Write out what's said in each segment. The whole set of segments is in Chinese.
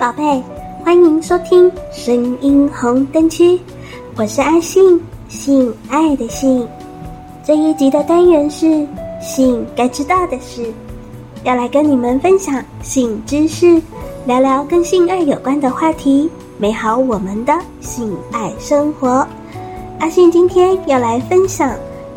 宝贝，欢迎收听声音红灯区，我是阿信，性爱的性。这一集的单元是性该知道的事，要来跟你们分享性知识，聊聊跟性爱有关的话题，美好我们的性爱生活。阿信今天要来分享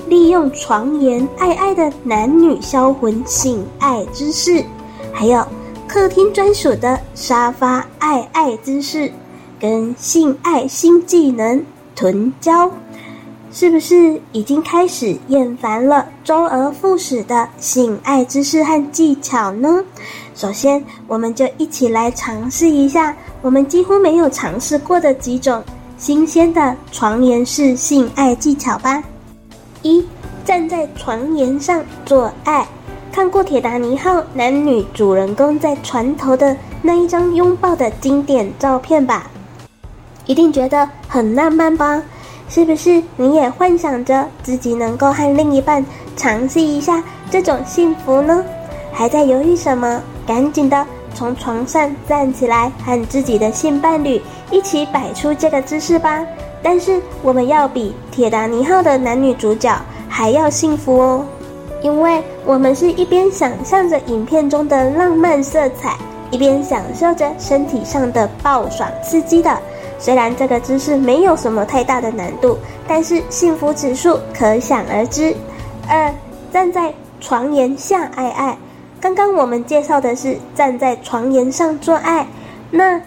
利用床沿爱爱的男女销魂性爱知识，还有。客厅专属的沙发爱爱姿势，跟性爱新技能臀交，是不是已经开始厌烦了周而复始的性爱姿势和技巧呢？首先，我们就一起来尝试一下我们几乎没有尝试过的几种新鲜的床沿式性爱技巧吧。一，站在床沿上做爱。看过《铁达尼号》男女主人公在船头的那一张拥抱的经典照片吧？一定觉得很浪漫吧？是不是你也幻想着自己能够和另一半尝试一下这种幸福呢？还在犹豫什么？赶紧的从床上站起来，和自己的性伴侣一起摆出这个姿势吧！但是我们要比《铁达尼号》的男女主角还要幸福哦。因为我们是一边想象着影片中的浪漫色彩，一边享受着身体上的爆爽刺激的。虽然这个姿势没有什么太大的难度，但是幸福指数可想而知。二，站在床沿下爱爱。刚刚我们介绍的是站在床沿上做爱，那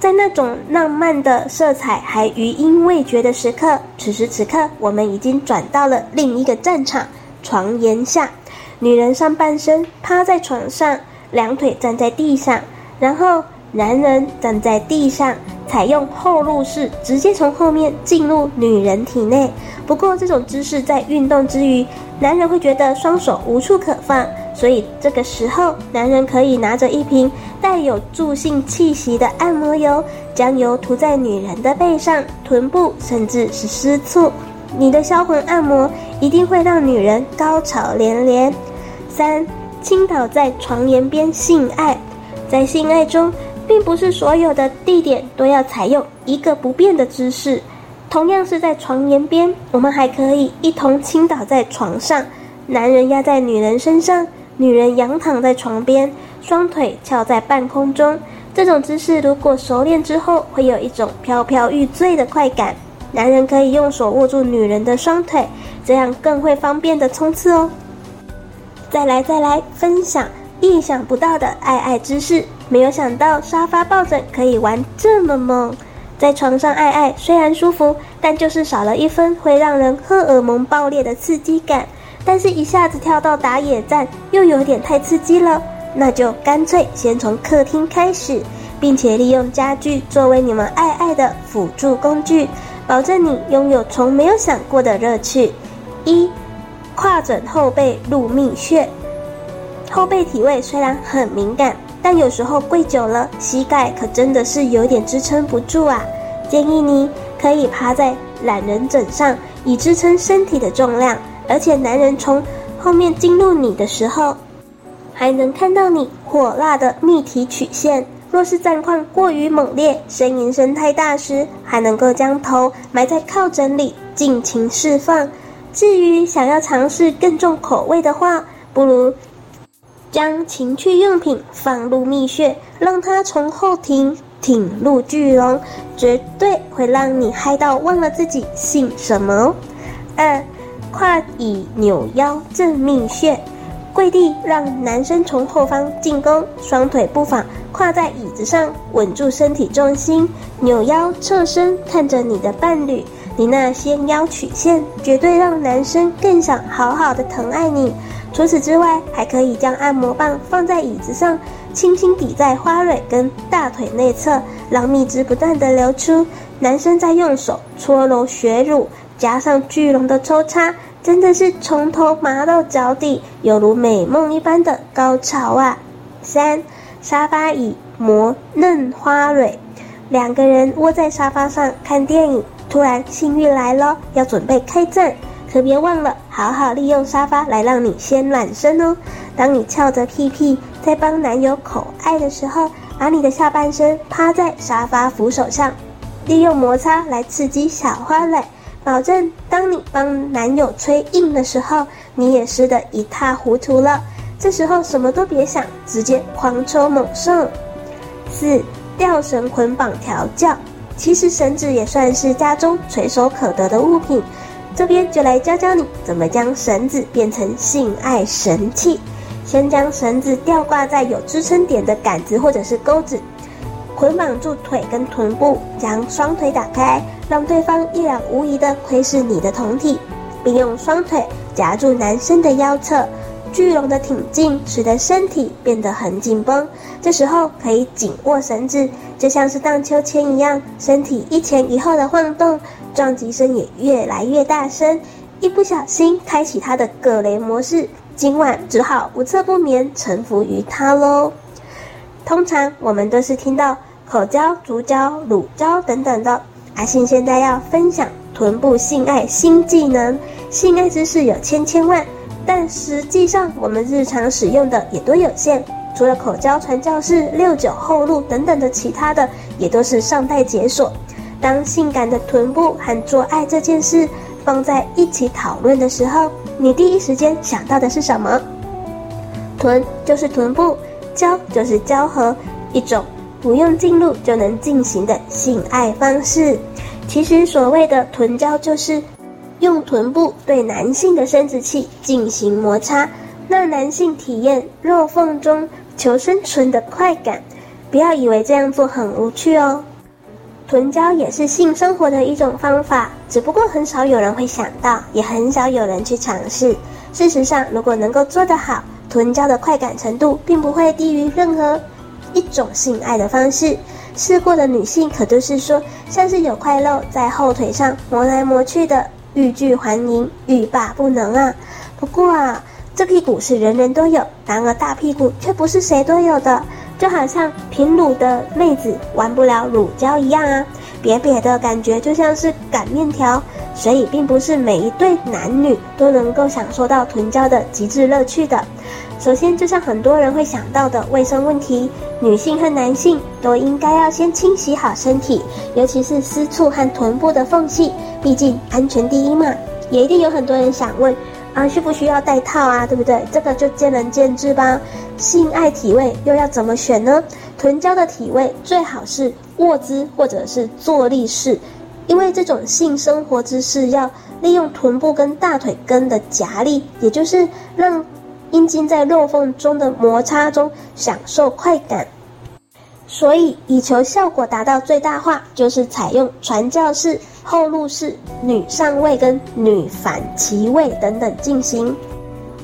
在那种浪漫的色彩还余音未绝的时刻，此时此刻我们已经转到了另一个战场。床沿下，女人上半身趴在床上，两腿站在地上，然后男人站在地上，采用后入式，直接从后面进入女人体内。不过这种姿势在运动之余，男人会觉得双手无处可放，所以这个时候，男人可以拿着一瓶带有助性气息的按摩油，将油涂在女人的背上、臀部，甚至是私处。你的销魂按摩一定会让女人高潮连连。三，倾倒在床沿边性爱，在性爱中，并不是所有的地点都要采用一个不变的姿势。同样是在床沿边，我们还可以一同倾倒在床上，男人压在女人身上，女人仰躺在床边，双腿翘在半空中。这种姿势如果熟练之后，会有一种飘飘欲坠的快感。男人可以用手握住女人的双腿，这样更会方便的冲刺哦。再来再来分享意想不到的爱爱姿势，没有想到沙发抱枕可以玩这么猛。在床上爱爱虽然舒服，但就是少了一分会让人荷尔蒙爆裂的刺激感。但是一下子跳到打野战又有点太刺激了，那就干脆先从客厅开始，并且利用家具作为你们爱爱的辅助工具。保证你拥有从没有想过的乐趣。一，跨枕后背入蜜穴。后背体位虽然很敏感，但有时候跪久了，膝盖可真的是有点支撑不住啊。建议你可以趴在懒人枕上，以支撑身体的重量。而且男人从后面进入你的时候，还能看到你火辣的蜜体曲线。若是战况过于猛烈，呻吟声太大时，还能够将头埋在靠枕里，尽情释放。至于想要尝试更重口味的话，不如将情趣用品放入蜜穴，让它从后庭挺入巨龙，绝对会让你嗨到忘了自己姓什么哦。二，跨椅扭腰正蜜穴。跪地，让男生从后方进攻，双腿不妨跨在椅子上，稳住身体重心，扭腰侧身看着你的伴侣，你那纤腰曲线绝对让男生更想好好的疼爱你。除此之外，还可以将按摩棒放在椅子上，轻轻抵在花蕊跟大腿内侧，让蜜汁不断的流出。男生再用手搓揉血乳，加上巨龙的抽插。真的是从头麻到脚底，犹如美梦一般的高潮啊！三，沙发椅磨嫩花蕊，两个人窝在沙发上看电影，突然幸运来了，要准备开战，可别忘了好好利用沙发来让你先暖身哦。当你翘着屁屁在帮男友口爱的时候，把你的下半身趴在沙发扶手上，利用摩擦来刺激小花蕾，保证当你帮男友吹硬的时候，你也湿得一塌糊涂了。这时候什么都别想，直接狂抽猛射。四、吊绳捆绑调教，其实绳子也算是家中随手可得的物品。这边就来教教你怎么将绳子变成性爱神器。先将绳子吊挂在有支撑点的杆子或者是钩子，捆绑住腿跟臀部，将双腿打开，让对方一览无遗地窥视你的胴体，并用双腿夹住男生的腰侧。聚拢的挺进，使得身体变得很紧绷。这时候可以紧握绳子，就像是荡秋千一样，身体一前一后的晃动，撞击声也越来越大声。一不小心开启他的葛雷模式，今晚只好不侧不眠，臣服于他喽。通常我们都是听到口交、足交、乳交等等的，阿信现在要分享臀部性爱新技能，性爱知识有千千万。但实际上，我们日常使用的也都有限。除了口交传教士、六九后路等等的其他的，也都是尚待解锁。当性感的臀部和做爱这件事放在一起讨论的时候，你第一时间想到的是什么？臀就是臀部，交就是交合，一种不用进入就能进行的性爱方式。其实所谓的臀交就是。用臀部对男性的生殖器进行摩擦，让男性体验肉缝中求生存的快感。不要以为这样做很无趣哦。臀交也是性生活的一种方法，只不过很少有人会想到，也很少有人去尝试。事实上，如果能够做得好，臀交的快感程度并不会低于任何一种性爱的方式。试过的女性可都是说，像是有块肉在后腿上磨来磨去的。欲拒还迎，欲罢不能啊！不过啊，这屁股是人人都有，然而大屁股却不是谁都有的，就好像平乳的妹子玩不了乳胶一样啊！瘪瘪的感觉就像是擀面条，所以并不是每一对男女都能够享受到臀交的极致乐趣的。首先，就像很多人会想到的卫生问题，女性和男性都应该要先清洗好身体，尤其是私处和臀部的缝隙。毕竟安全第一嘛，也一定有很多人想问，啊，需不需要戴套啊？对不对？这个就见仁见智吧。性爱体位又要怎么选呢？臀交的体位最好是卧姿或者是坐立式，因为这种性生活姿势要利用臀部跟大腿根的夹力，也就是让阴茎在肉缝中的摩擦中享受快感。所以，以求效果达到最大化，就是采用传教士、后入式、女上位跟女反骑位等等进行。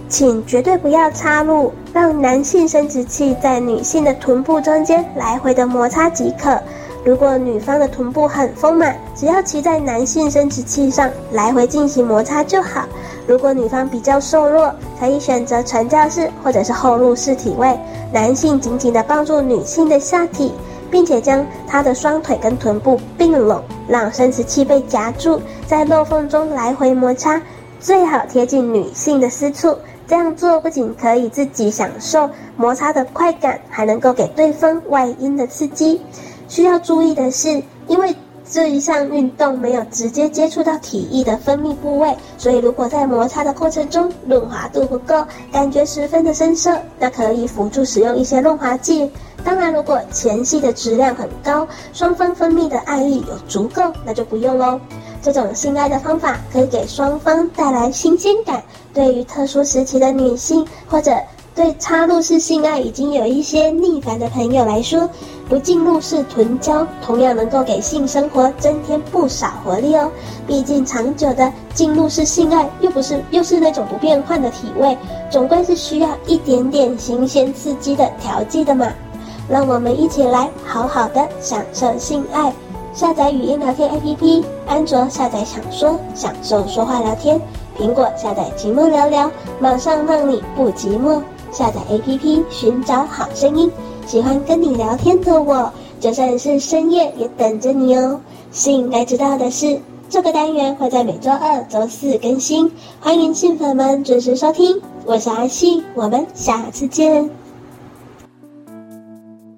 请绝对不要插入，让男性生殖器在女性的臀部中间来回的摩擦即可。如果女方的臀部很丰满，只要骑在男性生殖器上来回进行摩擦就好。如果女方比较瘦弱，可以选择传教士或者是后入式体位。男性紧紧地抱住女性的下体，并且将她的双腿跟臀部并拢，让生殖器被夹住，在漏缝中来回摩擦，最好贴近女性的私处。这样做不仅可以自己享受摩擦的快感，还能够给对方外阴的刺激。需要注意的是，因为这一项运动没有直接接触到体液的分泌部位，所以如果在摩擦的过程中润滑度不够，感觉十分的生涩，那可以辅助使用一些润滑剂。当然，如果前戏的质量很高，双方分泌的爱意有足够，那就不用喽。这种性爱的方法可以给双方带来新鲜感。对于特殊时期的女性或者对插入式性爱已经有一些逆反的朋友来说，不进入式臀交同样能够给性生活增添不少活力哦。毕竟长久的进入式性爱又不是又是那种不变换的体位，总归是需要一点点新鲜刺激的调剂的嘛。让我们一起来好好的享受性爱。下载语音聊天 APP，安卓下载享说，享受说话聊天；苹果下载寂寞聊聊，马上让你不寂寞。下载 APP，寻找好声音。喜欢跟你聊天的我，就算是深夜也等着你哦。是应该知道的是，这个单元会在每周二、周四更新，欢迎新粉们准时收听。我是阿信，我们下次见。